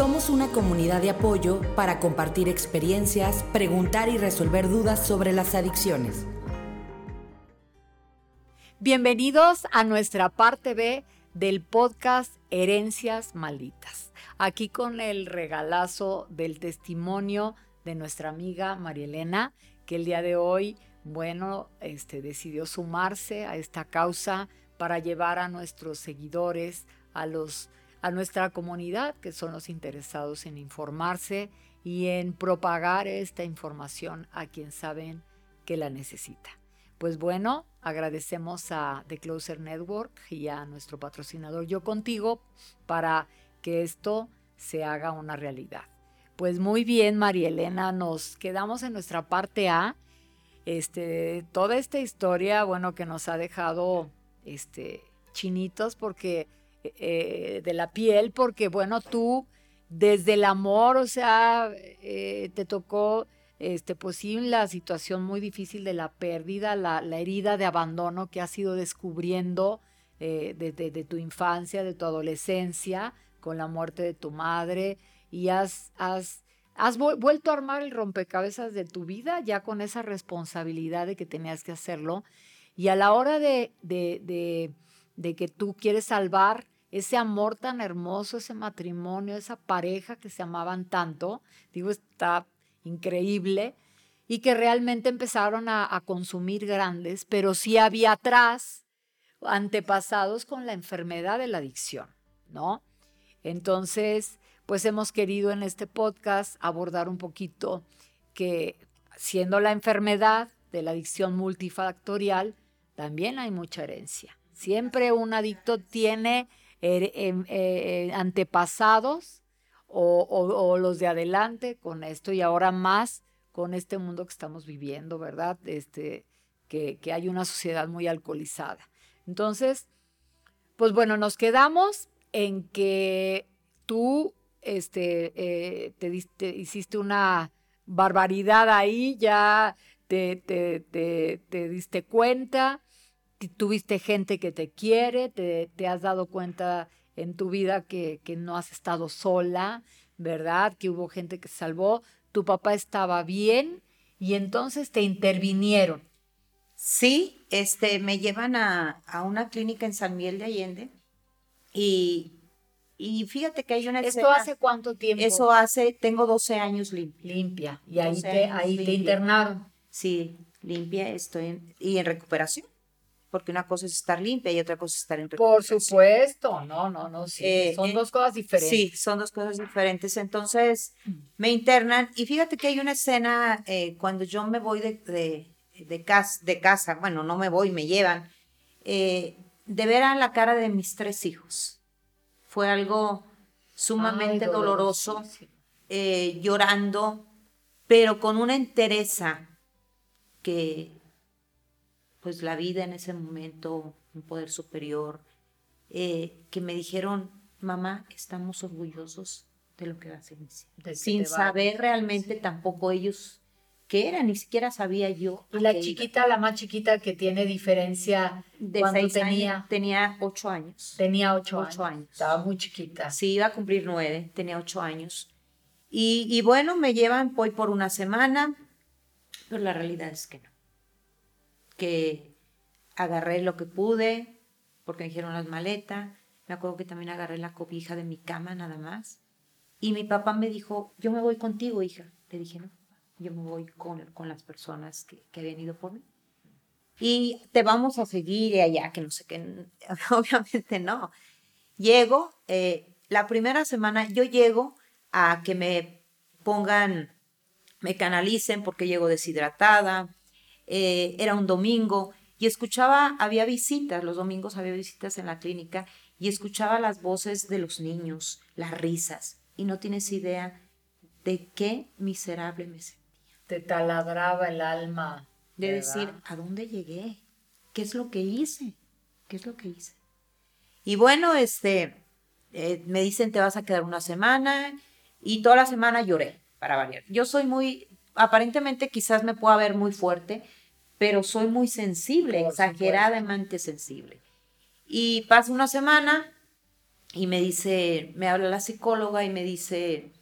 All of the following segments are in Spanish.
Somos una comunidad de apoyo para compartir experiencias, preguntar y resolver dudas sobre las adicciones. Bienvenidos a nuestra parte B del podcast Herencias Malditas. Aquí con el regalazo del testimonio de nuestra amiga María Elena, que el día de hoy, bueno, este, decidió sumarse a esta causa para llevar a nuestros seguidores, a los a nuestra comunidad, que son los interesados en informarse y en propagar esta información a quien saben que la necesita. Pues bueno, agradecemos a The Closer Network y a nuestro patrocinador Yo Contigo para que esto se haga una realidad. Pues muy bien, María Elena, nos quedamos en nuestra parte A. Este, toda esta historia, bueno, que nos ha dejado este, chinitos porque eh, de la piel, porque bueno, tú desde el amor, o sea, eh, te tocó, este, pues la situación muy difícil de la pérdida, la, herida de abandono que has ido descubriendo eh, desde de, tu infancia, de tu adolescencia, con la muerte de tu madre, y has, has, has vuelto a armar el rompecabezas de tu vida ya con esa responsabilidad de que tenías que hacerlo. Y a la hora de, de, de que tú quieres salvar ese amor tan hermoso, ese matrimonio, esa pareja que se amaban tanto, digo, está increíble, y que realmente empezaron a, consumir grandes, pero sí había atrás antepasados con la enfermedad de la adicción, ¿no? Entonces, pues hemos querido en este podcast abordar un poquito que siendo la enfermedad de la adicción multifactorial, también hay mucha herencia. Siempre un adicto tiene Em, eh, antepasados o, los de adelante con esto y ahora más con este mundo que estamos viviendo, ¿verdad? Este, que, hay una sociedad muy alcoholizada. Entonces, pues bueno, nos quedamos en que tú este, eh, te, hiciste una barbaridad ahí, ya te, te, te diste cuenta tuviste gente que te quiere, te, has dado cuenta en tu vida que, no has estado sola, ¿verdad? Que hubo gente que se salvó, tu papá estaba bien y entonces te intervinieron. Sí, este, me llevan a, una clínica en San Miguel de Allende y, y fíjate que hay una ¿Esto hace cuánto tiempo? Eso hace, tengo 12 años limpia. Limpia. Y ahí, te, ahí te internaron. Sí, limpia, estoy y en recuperación porque una cosa es estar limpia y otra cosa es estar en Por supuesto, no, no, no, sí, eh, son eh, dos cosas diferentes. Sí, son dos cosas diferentes. Entonces me internan y fíjate que hay una escena eh, cuando yo me voy de, de, casa, de casa, bueno, no me voy, me llevan, de ver a la cara de mis tres hijos. Fue algo sumamente doloroso, llorando, pero con una entereza que pues la vida en ese momento, un poder superior, eh, que me dijeron, mamá, estamos orgullosos de lo que vas a iniciar. Sin saber realmente tampoco ellos qué era, ni siquiera sabía yo. Y la chiquita, la más chiquita que tiene diferencia de seis tenía años, tenía ocho años. Tenía ocho, años. Estaba muy chiquita. Sí, iba a cumplir nueve, tenía ocho años. Y, y bueno, me llevan, voy por una semana, pero la realidad es que no que agarré lo que pude, porque me dijeron las maletas. Me acuerdo que también agarré la cobija de mi cama nada más. Y mi papá me dijo, yo me voy contigo, hija. Le dije, no, yo me voy con, con las personas que, que habían ido por mí. Y te vamos a seguir allá, que no sé qué. Obviamente no. Llego, eh, la primera semana yo llego a que me pongan, me canalicen porque llego deshidratada, eh, era un domingo y escuchaba, había visitas, los domingos había visitas en la clínica y escuchaba las voces de los niños, las risas y no tienes idea de qué miserable me sentía. Te taladraba el alma. De decir, ¿a dónde llegué? ¿Qué es lo que hice? ¿Qué es lo que hice? Y bueno, este, eh, me dicen, te vas a quedar una semana y toda la semana lloré, para variar. Yo soy muy, aparentemente quizás me pueda ver muy fuerte, pero soy muy sensible, exageradamente sensible. Y pasa una semana y me dice, me habla la psicóloga y me dice,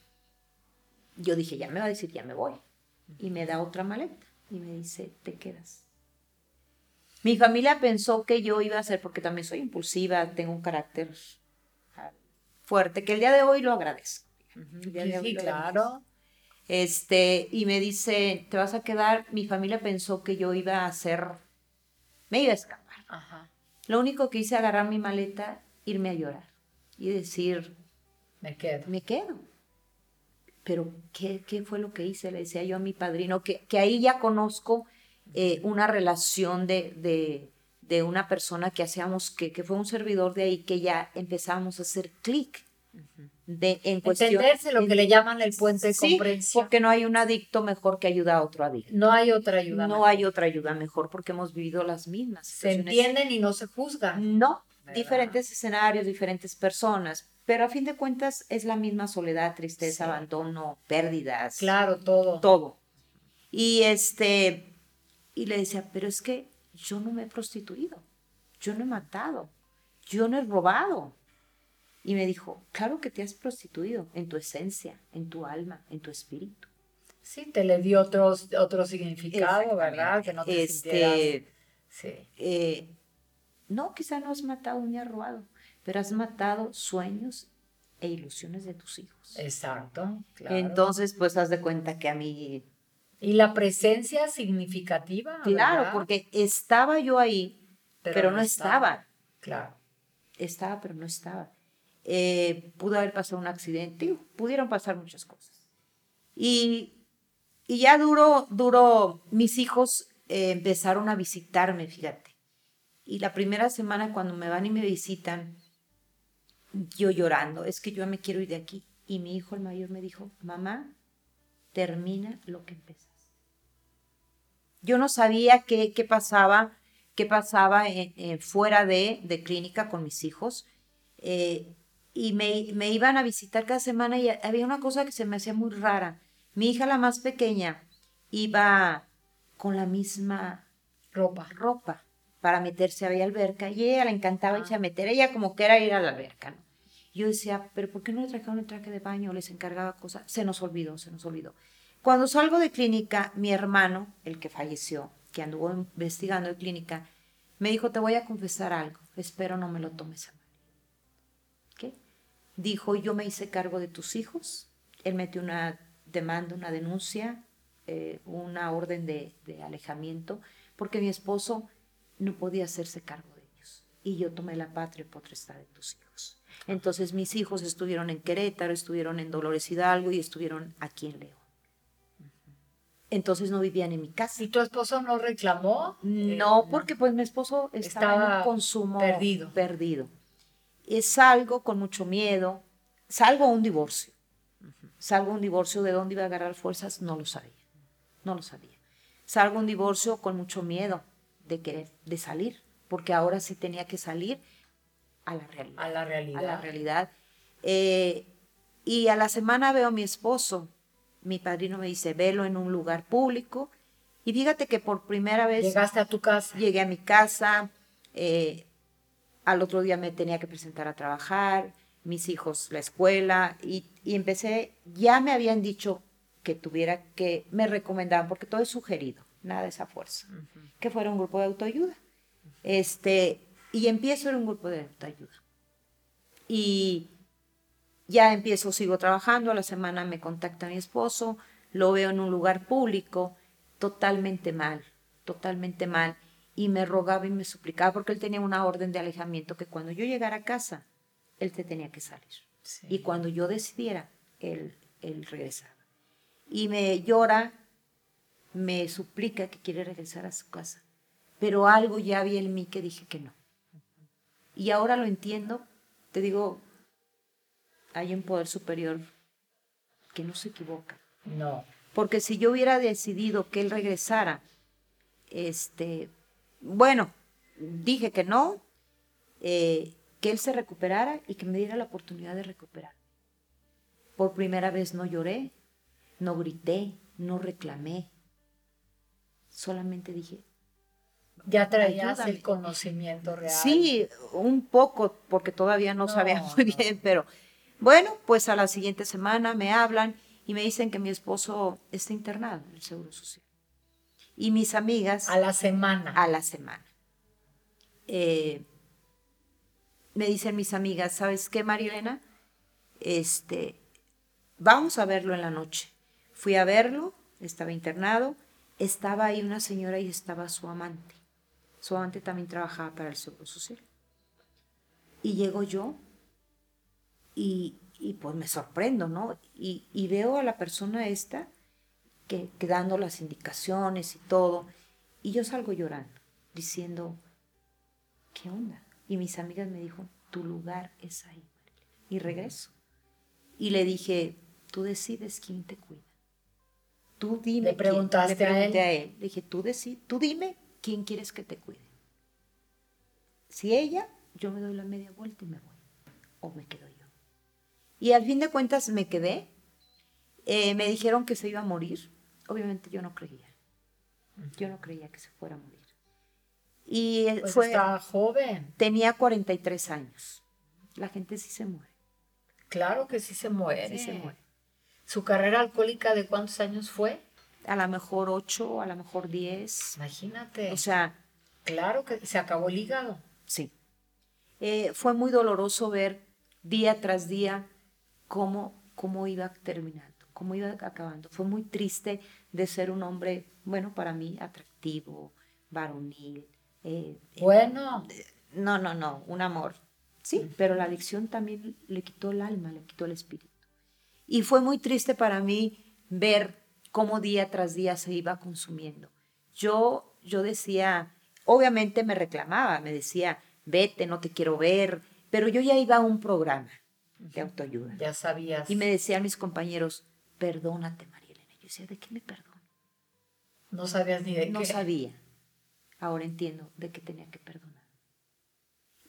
yo dije, ya me va a decir, ya me voy. Y me da otra maleta y me dice, te quedas. Mi familia pensó que yo iba a ser, porque también soy impulsiva, tengo un carácter fuerte, que el día de hoy lo agradezco. El día de hoy Sí, lo claro. Este, y me dice, te vas a quedar, mi familia pensó que yo iba a hacer, me iba a escapar. Ajá. Lo único que hice agarrar mi maleta, irme a llorar y decir, Me quedo. me quedo. Pero, ¿qué, qué fue lo que hice? Le decía yo a mi padrino, que, que ahí ya conozco eh, una relación de, de, de una persona que hacíamos, que, que fue un servidor de ahí, que ya empezamos a hacer clic. De, en cuestión, Entenderse lo que le llaman el puente de Sí, comprensión. porque no hay un adicto mejor que ayuda a otro adicto. No hay otra ayuda. No mejor. hay otra ayuda mejor porque hemos vivido las mismas. Se entienden y no se juzgan. No, ¿Verdad? diferentes escenarios, diferentes personas, pero a fin de cuentas es la misma soledad, tristeza, Sí. abandono, pérdidas, Claro, todo. todo. Y este, y le decía, pero es que yo no me he prostituido, yo no he matado, yo no he robado. Y me dijo, claro que te has prostituido en tu esencia, en tu alma, en tu espíritu. Sí, te le dio otros, otro significado, ¿verdad? Que no te Este, Sí. eh, no, quizá no has matado ni has robado, pero has matado sueños e ilusiones de tus hijos. Exacto, claro. Entonces, pues haz de cuenta que a mí, y la presencia significativa. claro, ¿verdad? porque estaba yo ahí, pero, no estaba. Claro. Estaba, pero no estaba. Eh, pudo haber pasado un accidente, pudieron pasar muchas cosas. Y, y ya duró, duró, mis hijos eh, empezaron a visitarme, fíjate. Y la primera semana cuando me van y me visitan, yo llorando, es que yo me quiero ir de aquí. Y mi hijo el mayor me dijo, mamá, termina lo que empezaste. Yo no sabía qué, qué pasaba, qué pasaba en- en fuera de, de clínica con mis hijos. Eh, y me, me iban a visitar cada semana y había una cosa que se me hacía muy rara. Mi hija, la más pequeña, iba con la misma Ropa. ropa para meterse a la alberca y ella le encantaba Ah. irse a meter, ella como que era ir a la alberca, ¿no? Yo decía, pero ¿por qué no le trajeron el traje de baño? Les encargaba cosas. Se nos olvidó, se nos olvidó. Cuando salgo de clínica, mi hermano, el que falleció, que anduvo investigando en clínica, me dijo, te voy a confesar algo, espero no me lo tomes a. Dijo, yo me hice cargo de tus hijos, él metió una demanda, una denuncia, eh, una orden de, de alejamiento, porque mi esposo no podía hacerse cargo de ellos. Y yo tomé la patria y potestad de tus hijos. Entonces mis hijos estuvieron en Querétaro, estuvieron en Dolores Hidalgo y estuvieron aquí en León. Entonces no vivían en mi casa. ¿Y tu esposo no reclamó? No, Eh, porque pues mi esposo estaba, en Estaba un consumo perdido. perdido. Salgo con mucho miedo, salgo a un divorcio. Salgo a un divorcio, ¿de dónde iba a agarrar fuerzas? No lo sabía, no lo sabía. Salgo a un divorcio con mucho miedo de querer, de salir, porque ahora sí tenía que salir a la realidad. A la realidad. A la realidad. Eh, y a la semana veo a mi esposo, mi padrino me dice, velo en un lugar público. Y fíjate que por primera vez Llegaste a tu casa. llegué a mi casa, eh, al otro día me tenía que presentar a trabajar, mis hijos la escuela, y, y empecé, ya me habían dicho que tuviera que, me recomendaban, porque todo es sugerido, nada es a fuerza, que fuera un grupo de autoayuda. Este, y empiezo en un grupo de autoayuda. Y ya empiezo, sigo trabajando, a la semana me contacta mi esposo, lo veo en un lugar público, totalmente mal, totalmente mal, y me rogaba y me suplicaba porque él tenía una orden de alejamiento que cuando yo llegara a casa, él te tenía que salir. Sí. Y cuando yo decidiera, él, él regresaba. Y me llora, me suplica que quiere regresar a su casa, pero algo ya había en mí que dije que no. Y ahora lo entiendo, te digo, hay un poder superior que no se equivoca. No. Porque si yo hubiera decidido que él regresara, este, bueno, dije que no, eh, que él se recuperara y que me diera la oportunidad de recuperar. Por primera vez no lloré, no grité, no reclamé. Solamente dije, Ya traías ayúdame. el conocimiento real. Sí, un poco, porque todavía no, No, sabía muy no. bien, pero bueno, pues a la siguiente semana me hablan y me dicen que mi esposo está internado en el Seguro Social. Y mis amigas A la semana. a la semana. Eh, me dicen mis amigas, ¿sabes qué, Marilena? Este, vamos a verlo en la noche. Fui a verlo, estaba internado, estaba ahí una señora y estaba su amante. Su amante también trabajaba para el Seguro Social. Y llego yo y, y pues me sorprendo, ¿no? Y, y veo a la persona esta que, que dando las indicaciones y todo. Y yo salgo llorando, diciendo, ¿qué onda? Y mis amigas me dijo, tu lugar es ahí. Marilena". Y regreso. Y le dije, tú decides quién te cuida. Tú dime. Le preguntaste quién. Le a pregunté él. a él. Le dije, tú, tú dime quién quieres que te cuide. Si ella, yo me doy la media vuelta y me voy. O me quedo yo. Y al fin de cuentas me quedé. Eh, me dijeron que se iba a morir. Obviamente yo no creía. Yo no creía que se fuera a morir. Y Pues fue, estaba joven. tenía 43 años. La gente sí se muere. Claro que sí se muere. Sí se muere. ¿Su carrera alcohólica de cuántos años fue? A lo mejor 8, a lo mejor 10. Imagínate. O sea, claro que se acabó el hígado. sí. Eh, fue muy doloroso ver día tras día cómo, cómo iba terminando, cómo iba acabando. Fue muy triste de ser un hombre, bueno, para mí, atractivo, varonil. eh, Bueno, No, no, no, un amor. Sí, pero la adicción también le quitó el alma, le quitó el espíritu. Y fue muy triste para mí ver cómo día tras día se iba consumiendo. Yo, yo decía, obviamente me reclamaba, me decía, vete, no te quiero ver, pero yo ya iba a un programa de autoayuda. ya sabías. Y me decían mis compañeros, perdónate, María Elena. Yo decía, ¿de qué me perdono? No sabías ni de No qué. sabía. Ahora entiendo de qué tenía que perdonar.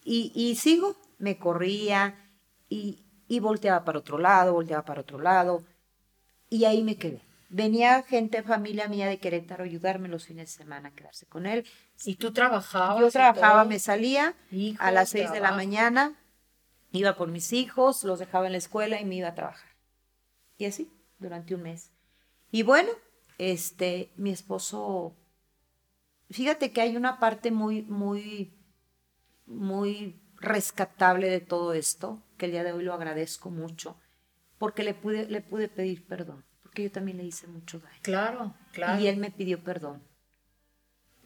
Y, y sigo, me corría y, y volteaba para otro lado, volteaba para otro lado. Y ahí me quedé. Venía gente, familia mía de Querétaro a ayudarme los fines de semana a quedarse con él. Y tú trabajabas. Yo trabajaba, me salía a las seis de la mañana, iba por mis hijos, los dejaba en la escuela y me iba a trabajar. Y así, durante un mes. Y bueno, este, mi esposo, fíjate que hay una parte muy, muy, muy rescatable de todo esto, que el día de hoy lo agradezco mucho, porque le pude, le pude pedir perdón, porque yo también le hice mucho daño. Claro, claro. Y él me pidió perdón.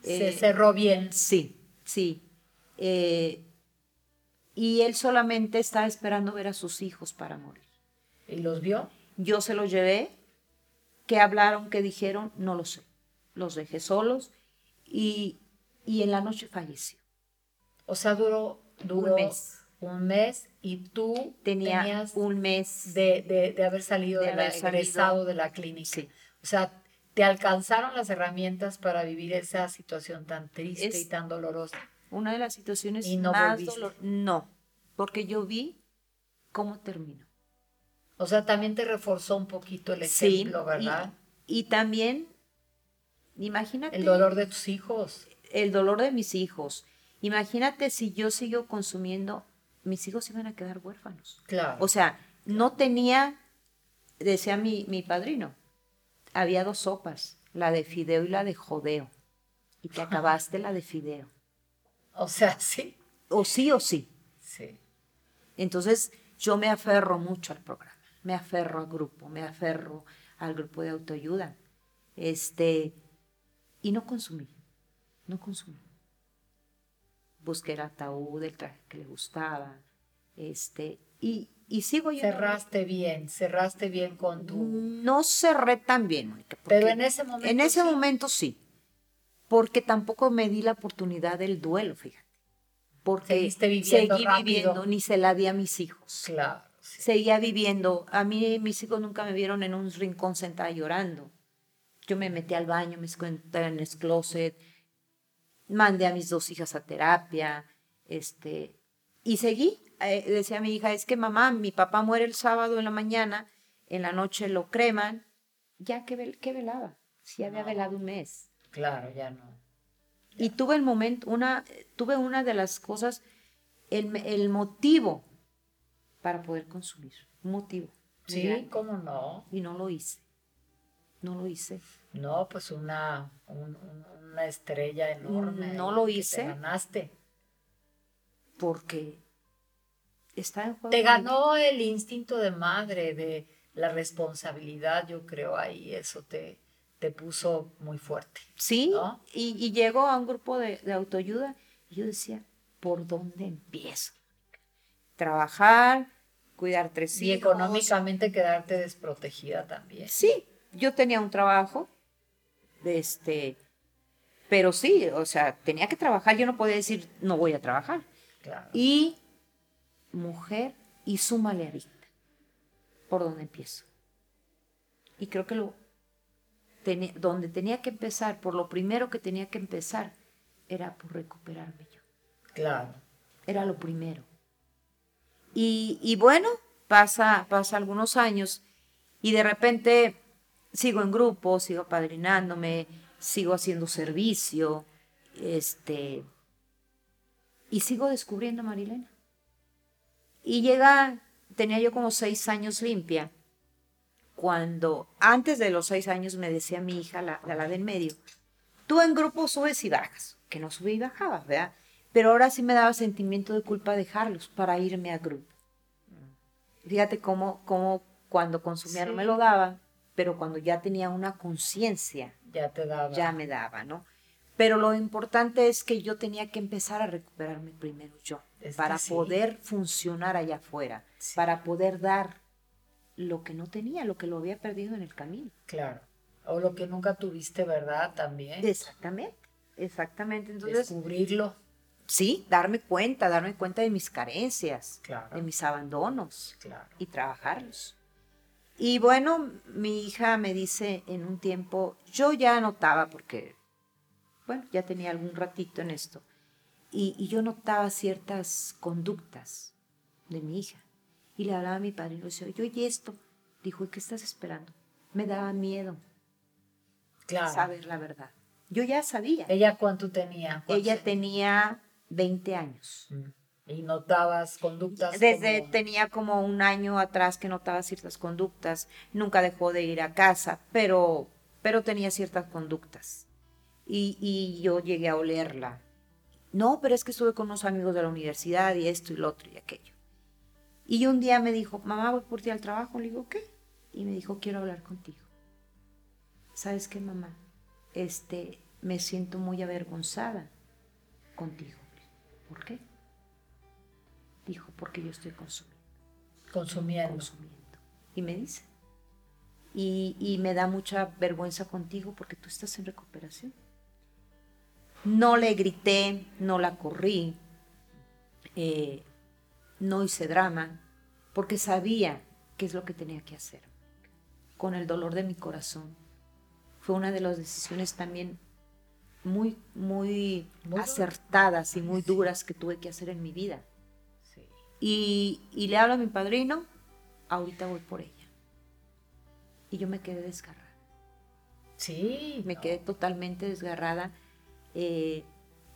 se Eh, cerró bien. Sí, sí. Eh, y él solamente estaba esperando ver a sus hijos para morir. ¿Y los vio? Yo se los llevé, que hablaron, que dijeron, no lo sé. Los dejé solos y, y en la noche falleció. O sea, duró, duró mes. un mes y tú Tenía tenías un mes. de, de- de haber salido, de de, haber salido. egresado de la clínica. Sí. O sea, te alcanzaron las herramientas para vivir esa situación tan triste Es- y tan dolorosa. Una de las situaciones ¿Y no más volviste? dolor- No, porque yo vi cómo terminó. O sea, también te reforzó un poquito el ejemplo, y- ¿verdad? Y, también, imagínate. El dolor de tus hijos. el dolor de mis hijos. Imagínate si yo sigo consumiendo, mis hijos iban a quedar huérfanos. Claro. O sea, no tenía, decía mi, mi padrino, había dos sopas, la de fideo y la de jodeo. Y te acabaste la de fideo. O sea, sí. O sí o sí. Sí. Entonces yo me aferro mucho al programa, me aferro al grupo, me aferro al grupo de autoayuda. Este, y no consumí, no consumí. Busqué el ataúd, el traje que le gustaba, este, y, y sigo yo. Cerraste bien, cerraste bien con tu... No cerré tan bien, Mónica, Pero en ese momento En ese sí. momento sí, porque tampoco me di la oportunidad del duelo, fíjate. Porque seguí rápido. viviendo, ni se la di a mis hijos. Claro. Seguía viviendo. A mí mis hijos nunca me vieron en un rincón sentada llorando. Yo me metí al baño, me escondí en el closet, mandé a mis dos hijas a terapia, este, y seguí. Eh, decía mi hija, es que mamá, mi papá muere el sábado en la mañana, en la noche lo creman, ya que, vel- ¿qué velaba? Si había No. velado un mes. Claro, ya no. Y tuve el momento, una, tuve una de las cosas, el, el motivo para poder consumir. Un motivo. Sí, grande. ¿cómo no? Y no lo hice. No lo hice. No, pues una, un- un- una estrella enorme. No lo que te hice. ganaste. Porque está en juego. Te ganó el instinto de madre, de la responsabilidad, yo creo, ahí eso te, te puso muy fuerte. Sí, ¿no? y, y llego a un grupo de, de autoayuda y yo decía, ¿por dónde empiezo? Trabajar, cuidar tres Y económicamente quedarte desprotegida también. Sí, yo tenía un trabajo, este, pero sí, o sea, tenía que trabajar, yo no podía decir, no voy a trabajar. Claro. Y mujer y súmale adicta. ¿Por dónde empiezo? Y creo que lo donde tenía que empezar, por lo primero que tenía que empezar, era por recuperarme yo. Claro. Era lo primero. Y, bueno, pasa, pasa algunos años y de repente sigo en grupo, sigo padrinándome, sigo haciendo servicio, este, y sigo descubriendo a Marilena. Y llega, tenía yo como seis años limpia, cuando antes de los seis años me decía mi hija, la, la, la de en medio, tú en grupo subes y bajas, que no sube y bajaba, ¿verdad? Pero ahora sí me daba sentimiento de culpa dejarlos para irme a grupo. Fíjate cómo, cómo cuando consumía no me lo daban, pero cuando ya tenía una conciencia, Ya te daba. ya me daba, ¿no? Pero lo importante es que yo tenía que empezar a recuperarme primero yo, Es para sí. poder funcionar allá afuera, Sí. para poder dar lo que no tenía, lo que lo había perdido en el camino. Claro. O lo que nunca tuviste, ¿verdad? También. Exactamente, exactamente. Entonces, Descubrirlo. Sí, darme cuenta, darme cuenta de mis carencias, Claro. de mis abandonos Claro. y trabajarlos. Y bueno, mi hija me dice en un tiempo, yo ya notaba, porque, bueno, ya tenía algún ratito en esto, y, y yo notaba ciertas conductas de mi hija. Y le hablaba a mi padre y le decía, yo y esto, dijo, ¿y qué estás esperando? Me daba miedo Claro. saber la verdad. Yo ya sabía. ¿Ella cuánto tenía? ¿Cuántos Ella tenía 20 años. Mm. Y notabas conductas Desde como- tenía como un año atrás que notaba ciertas conductas. Nunca dejó de ir a casa, pero, pero tenía ciertas conductas. Y, y yo llegué a olerla. No, pero es que estuve con unos amigos de la universidad y esto y lo otro y aquello. Y un día me dijo, mamá, voy por ti al trabajo. Le digo, ¿qué? Y me dijo, quiero hablar contigo. ¿Sabes qué, mamá? Este, me siento muy avergonzada contigo. ¿Por qué? Dijo, porque yo estoy consumiendo, consumiendo. consumiendo. Y me dice, y, y me da mucha vergüenza contigo porque tú estás en recuperación. No le grité, no la corrí, eh, no hice drama, porque sabía qué es lo que tenía que hacer. Con el dolor de mi corazón. Fue una de las decisiones también muy, muy Muy acertadas y muy duras que tuve que hacer en mi vida. Sí. Y, y le hablo a mi padrino, ahorita voy por ella. Y yo me quedé desgarrada. Sí, Me no. quedé totalmente desgarrada. Eh,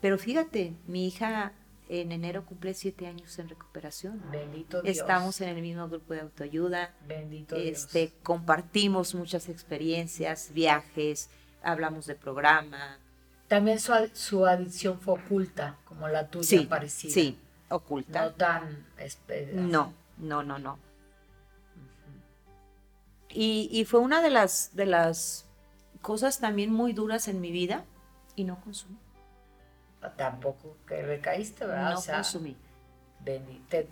pero fíjate, mi hija en enero cumple siete años en recuperación. Bendito Dios. Estamos en el mismo grupo de autoayuda. Bendito Este, Dios. compartimos muchas experiencias, viajes, hablamos de programa. También su, su adicción fue oculta, como la tuya Sí, parecida. sí, oculta. No tan... espe- No, no, no, no. Y, y fue una de las, de las cosas también muy duras en mi vida y no consumí. Tampoco que recaíste, ¿verdad? No o sea, consumí.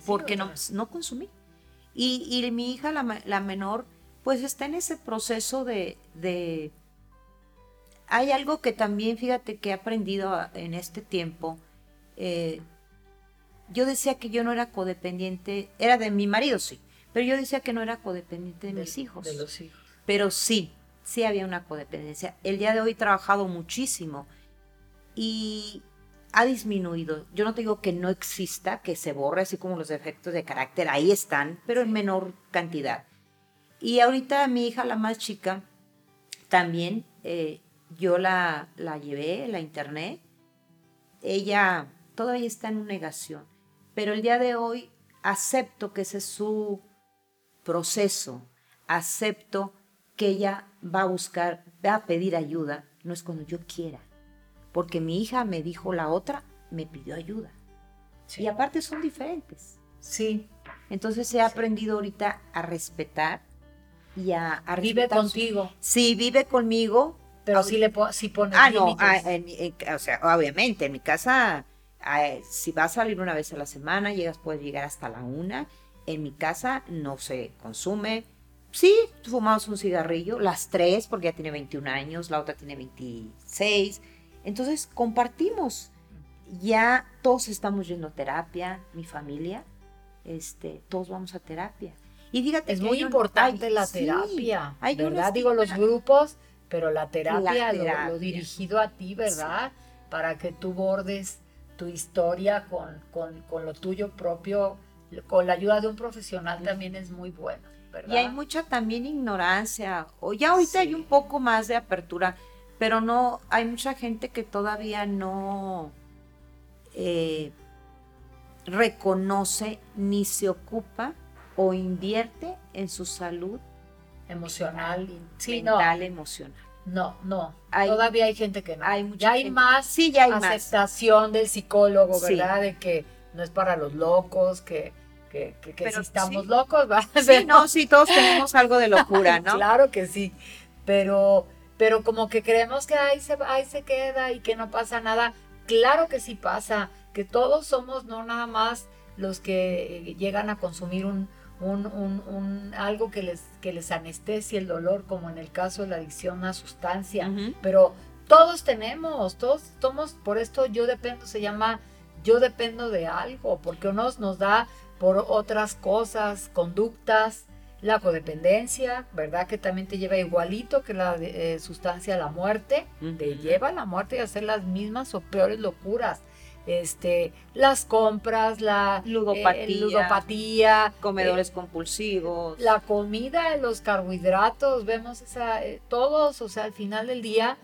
Porque no, no consumí. Y, y mi hija, la, la menor, pues está en ese proceso de, de... Hay algo que también, fíjate, que he aprendido en este tiempo. eh, yo decía que yo no era codependiente, era de mi marido, sí, pero yo decía que no era codependiente de, mis hijos. De los hijos. Pero sí, sí había una codependencia. El día de hoy he trabajado muchísimo y ha disminuido. Yo no te digo que no exista, que se borre, así como los defectos de carácter, ahí están, pero en menor cantidad. Y ahorita mi hija, la más chica, también eh, yo la, la llevé, la interné, ella todavía está en negación, pero el día de hoy acepto que ese es su proceso, acepto que ella va a buscar, va a pedir ayuda, no es cuando yo quiera, porque mi hija me dijo la otra, me pidió ayuda. Y aparte son diferentes. Sí. Entonces he aprendido ahorita a respetar y a, a Vive respetar contigo, Sí, vive conmigo. Pero sí le po- sí pones Ah, no, ah, en en- o sea, obviamente, en mi casa, ah, si vas a salir una vez a la semana, llegas, puedes llegar hasta la una. En mi casa no se consume. Sí, fumamos un cigarrillo, las tres, porque ya tiene 21 años, la otra tiene 26. Entonces, compartimos. Ya todos estamos yendo a terapia, mi familia, este, todos vamos a terapia. Y fíjate Es que muy un- importante hay- la sí, terapia, un ¿verdad? Digo los grupos, pero la terapia, La lo- dirigido a ti, ¿verdad? Para que tú bordes tu historia con, con, con lo tuyo propio, con la ayuda de un profesional también es muy bueno, ¿verdad? Y hay mucha también ignorancia. O ya ahorita hay un poco más de apertura, pero no, hay mucha gente que todavía no eh, reconoce ni se ocupa o invierte en su salud emocional. sí, no, mental, emocional. no, no. Hay- Todavía hay gente que no. hay mucha ya hay gente- más Sí, ya hay más. aceptación del psicólogo, Sí. ¿verdad? De que no es para los locos, que, que, que, que Pero si estamos sí. locos, ¿verdad? Sí, no, sí, todos tenemos algo de locura, ¿no? Claro que sí, pero, pero como que creemos que ahí se, ahí se queda y que no pasa nada. Claro que sí pasa, que todos somos no nada más los que llegan a consumir un, un, un- un- algo que les, que les anestesia el dolor, como en el caso de la adicción a sustancia, pero todos tenemos, todos somos, por esto yo dependo, se llama yo dependo de algo, porque unos nos da por otras cosas, conductas, la codependencia, ¿verdad? Que también te lleva igualito que la de- eh, sustancia a la muerte, te lleva a la muerte y a hacer las mismas o peores locuras. Este, las compras, la eh, Ludopatía. ludopatía, Comedores compulsivos. la comida, los carbohidratos, vemos esa, eh, todos, o sea, al final del día,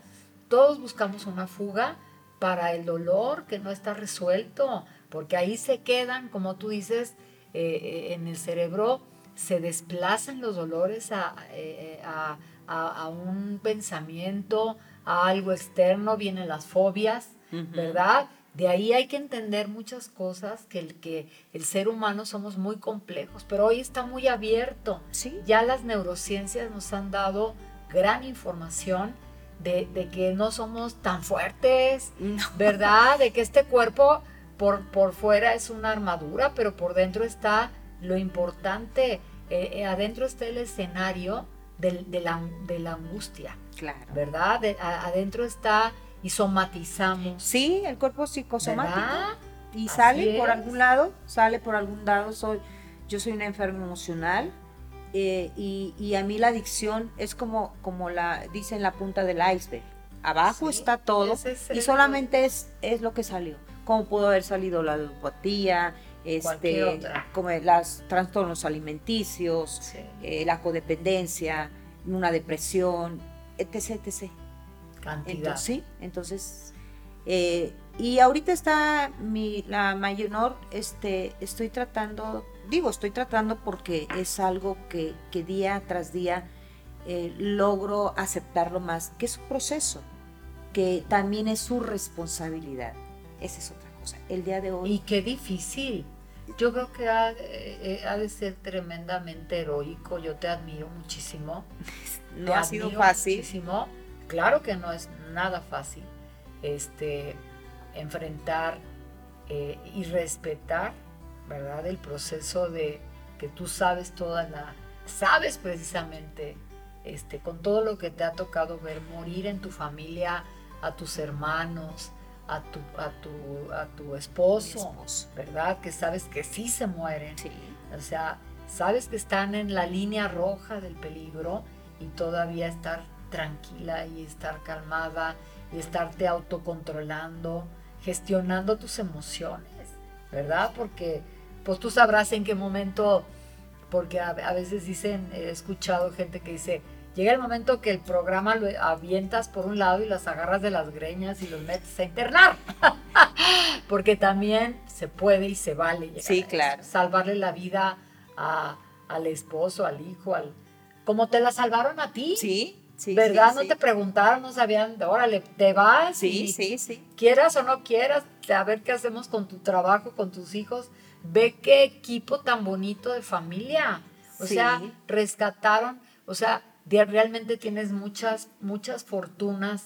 todos buscamos una fuga para el dolor que no está resuelto, porque ahí se quedan, como tú dices, eh, eh, en el cerebro se desplazan los dolores a, eh, a- a- a un pensamiento, a algo externo, vienen las fobias. ¿verdad? De ahí hay que entender muchas cosas, que el, que el ser humano somos muy complejos, pero hoy está muy abierto. Sí. Ya las neurociencias nos han dado gran información de, de que no somos tan fuertes, No. ¿verdad? De que este cuerpo por, por fuera es una armadura, pero por dentro está lo importante. Eh, eh, adentro está el escenario de, la, de la angustia, Claro. ¿verdad? Adentro está y somatizamos. Sí, el cuerpo psicosomático. ¿verdad? y Así sale por algún lado, sale por algún lado. Soy, yo soy una enferma emocional eh, y, y a mí la adicción es como, como la, dicen la punta del iceberg. Abajo Sí, está todo es y solamente es, es lo que salió. Como pudo haber salido la ludopatía, este, como los trastornos alimenticios, Sí. eh, la codependencia, una depresión, etc, etc. Cantidad. Entonces, sí, entonces, eh, y ahorita está mi, la mayor, este, estoy tratando, digo, estoy tratando porque es algo que, que día tras día eh, logro aceptarlo más, que es un proceso, que también es su responsabilidad. Esa es otra cosa. El día de hoy, Y qué difícil. Yo creo que ha, eh, eh, ha de ser tremendamente heroico. Yo te admiro muchísimo. no te ha sido fácil. Muchísimo. Claro que no es nada fácil. Este, enfrentar eh, y respetar, ¿verdad? El proceso de que tú sabes toda la, sabes precisamente, este, con todo lo que te ha tocado ver morir en tu familia, a tus hermanos, a tu, a tu, a tu esposo, esposo. ¿verdad? Que sabes que sí se mueren. Sí. O sea, sabes que están en la línea roja del peligro y todavía estar tranquila y estar calmada y estarte autocontrolando, gestionando tus emociones, ¿verdad? Porque pues tú sabrás en qué momento, porque a, a veces dicen, he escuchado gente que dice, llega el momento que el programa lo avientas por un lado y las agarras de las greñas y los metes a internar. Porque también se puede y se vale llegar Sí, a claro. salvarle la vida a- al esposo, al hijo, al como te la salvaron a ti. Sí, sí. ¿Verdad? sí, no sí. te preguntaron, no sabían, órale, te vas Sí, sí, sí. quieras o no quieras, a ver qué hacemos con tu trabajo, con tus hijos. Ve qué equipo tan bonito de familia. O sea, rescataron, o sea, realmente tienes muchas, muchas fortunas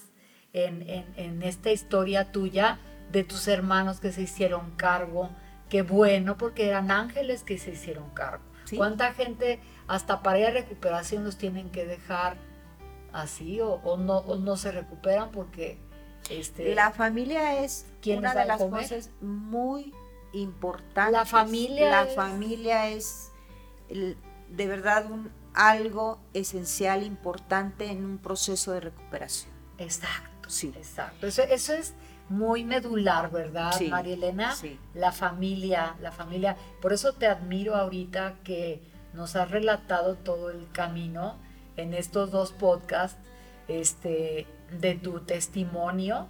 en, en- en esta historia tuya de tus hermanos que se hicieron cargo. Qué bueno, porque eran ángeles que se hicieron cargo. ¿Cuánta gente hasta para ir a recuperación los tienen que dejar así o, o no, o no se recuperan porque este, La familia es ¿Quién una de de las comer? cosas muy importantes. La familia La es- familia es el- de verdad un, algo esencial, importante en un proceso de recuperación. Exacto, Sí. exacto. Eso, eso es muy medular, ¿verdad, Sí, María Elena? sí. La familia, la familia. Por eso te admiro ahorita que nos has relatado todo el camino en estos dos podcasts este, de tu testimonio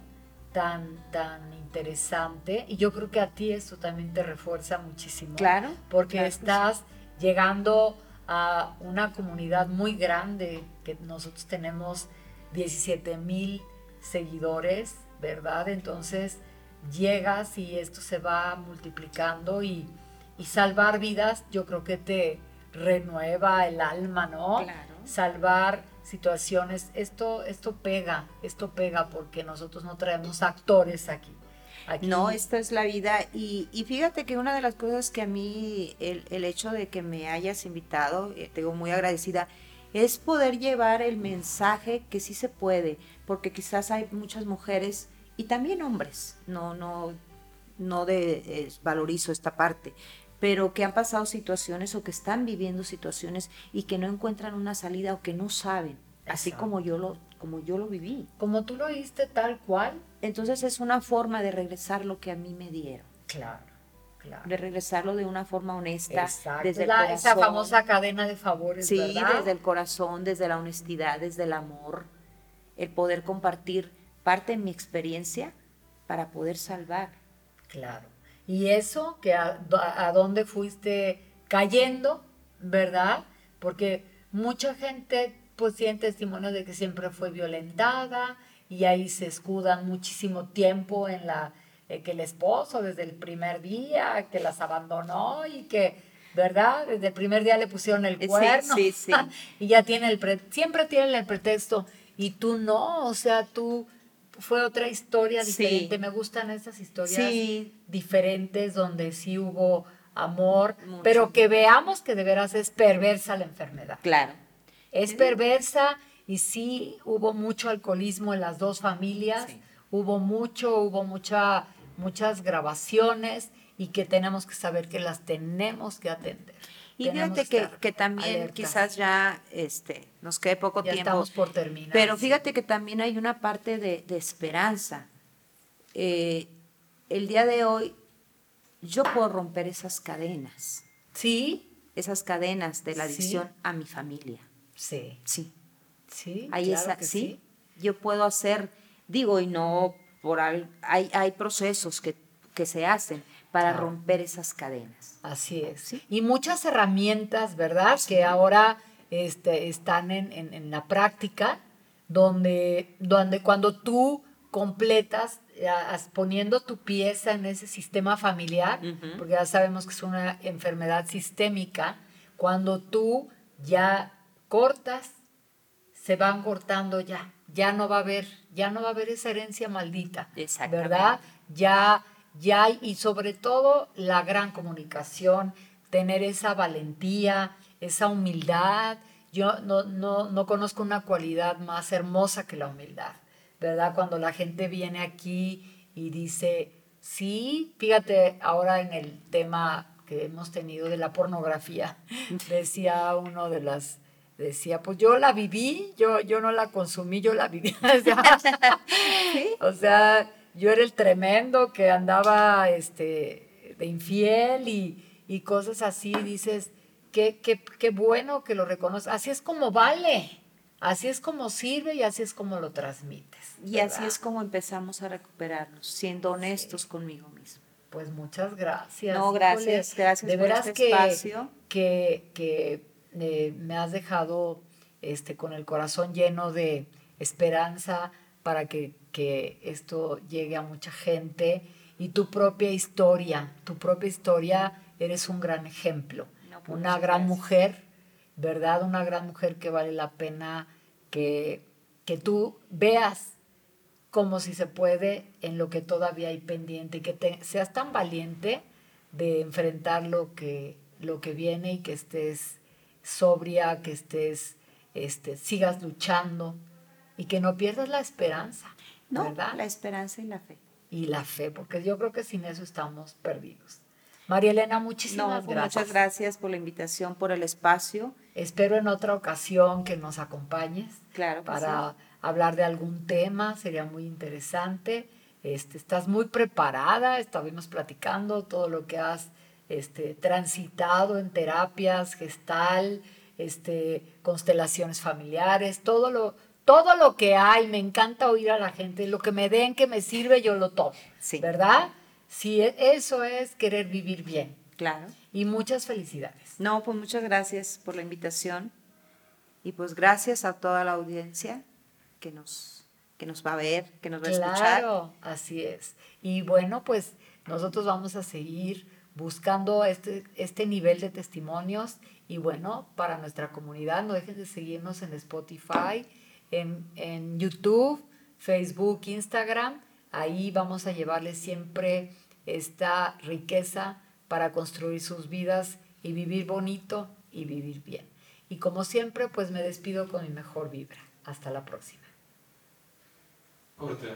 tan, tan interesante. Y yo creo que a ti eso también te refuerza muchísimo. Claro. porque claro estás llegando a una comunidad muy grande, que nosotros tenemos 17 mil seguidores, ¿verdad? Entonces llegas y esto se va multiplicando y, y salvar vidas yo creo que te renueva el alma, ¿no? Claro. Salvar situaciones, esto, esto pega, esto pega porque nosotros no traemos actores aquí. No, esta es la vida. Y, y fíjate que una de las cosas que a mí, el, el hecho de que me hayas invitado, eh, te digo muy agradecida, es poder llevar el mensaje que sí se puede, porque quizás hay muchas mujeres y también hombres, no, no, no de, eh, valorizo esta parte, pero que han pasado situaciones o que están viviendo situaciones y que no encuentran una salida o que no saben, así como yo lo, como yo lo viví. Como tú lo viste tal cual, Entonces es una forma de regresar lo que a mí me dieron claro, claro. de regresarlo de una forma honesta, Exacto, desde el la- corazón. esa famosa cadena de favores, Sí, ¿verdad? desde el corazón, desde la honestidad, desde el amor, el poder compartir parte de mi experiencia para poder salvar. Claro. Y eso, que a, a dónde fuiste cayendo, ¿verdad? Porque mucha gente pues tiene testimonio de que siempre fue violentada y ahí se escudan muchísimo tiempo en la eh, que el esposo desde el primer día que las abandonó y que, ¿verdad? Desde el primer día le pusieron el Sí, cuerno. sí, sí. y ya tiene el pre- siempre tienen el pretexto y tú no, o sea, tú fue otra historia Sí. diferente. Me gustan esas historias Sí. diferentes donde sí hubo amor, Mucho. pero que veamos que de veras es perversa la enfermedad. Claro. Es perversa y sí hubo mucho alcoholismo en las dos familias, Sí. hubo mucho, hubo mucha, muchas grabaciones y que tenemos que saber que las tenemos que atender. Y fíjate que, que también quizás ya este, nos quede poco ya tiempo. estamos por terminar. Pero sí. fíjate que también hay una parte de, de esperanza. Eh, el día de hoy yo puedo romper esas cadenas, Sí, esas cadenas de la Sí. adicción a mi familia. sí, Sí, sí. hay claro esa, que sí, yo puedo hacer, digo, y no por al, hay, hay procesos que, que se hacen para Claro. romper esas cadenas. Así es. Sí. Y muchas herramientas, ¿verdad? Que ahora este, están en, en- en la práctica, donde, donde cuando tú completas as- poniendo tu pieza en ese sistema familiar, porque ya sabemos que es una enfermedad sistémica, cuando tú ya cortas, se van cortando ya, ya no va a haber, ya no va a haber esa herencia maldita. ¿verdad? Ya, ya, hay- y sobre todo la gran comunicación, tener esa valentía, esa humildad. Yo no, no, no conozco una cualidad más hermosa que la humildad, ¿verdad? Cuando la gente viene aquí y dice, sí, fíjate ahora en el tema que hemos tenido de la pornografía, decía uno de las, decía, pues yo la viví, yo, yo no la consumí, yo la viví. O sea, o sea, yo era el tremendo que andaba este, de infiel y, y cosas así, dices, qué, qué, qué bueno que lo reconoces. Así es como vale, Así es como sirve y así es como lo transmites. Y así es como empezamos a recuperarnos, siendo honestos conmigo mismo. Pues muchas gracias. No, gracias, gracias de por veras este que, espacio. que, que eh, me has dejado este, con el corazón lleno de esperanza para que, que esto llegue a mucha gente y tu propia historia, tu propia historia, eres un gran ejemplo, No, pues, una gran gracias. mujer, ¿verdad? Una gran mujer que vale la pena que, que tú veas como si se puede en lo que todavía hay pendiente y que te- seas tan valiente de enfrentar lo que, lo que viene y que estés sobria, que estés, este, sigas luchando y que no pierdas la esperanza, No, ¿verdad? la esperanza y la fe. Y la fe, porque yo creo que sin eso estamos perdidos. María Elena, No, muchísimas pues, gracias. muchas gracias por la invitación, por el espacio. Espero en otra ocasión que nos acompañes Claro para hablar de algún tema, sería muy interesante. Este, estás muy preparada, estuvimos platicando todo lo que has este, transitado en terapias, gestal, este, constelaciones familiares, todo lo, todo lo que hay. Me encanta oír a la gente, lo que me den, que me sirve, yo lo tomo, Sí. ¿verdad? Sí, e- eso es querer vivir bien. Claro. Y muchas felicidades. No, pues muchas gracias por la invitación y pues gracias a toda la audiencia que nos, que nos va a ver, que nos va a escuchar. Claro, así es. Y bueno, pues nosotros vamos a seguir buscando este, este nivel de testimonios y bueno, para nuestra comunidad, no dejen de seguirnos en Spotify, en, en YouTube, Facebook, Instagram. Ahí vamos a llevarles siempre esta riqueza para construir sus vidas y vivir bonito y vivir bien. Y como siempre, pues me despido con mi mejor vibra. Hasta la próxima. Corte.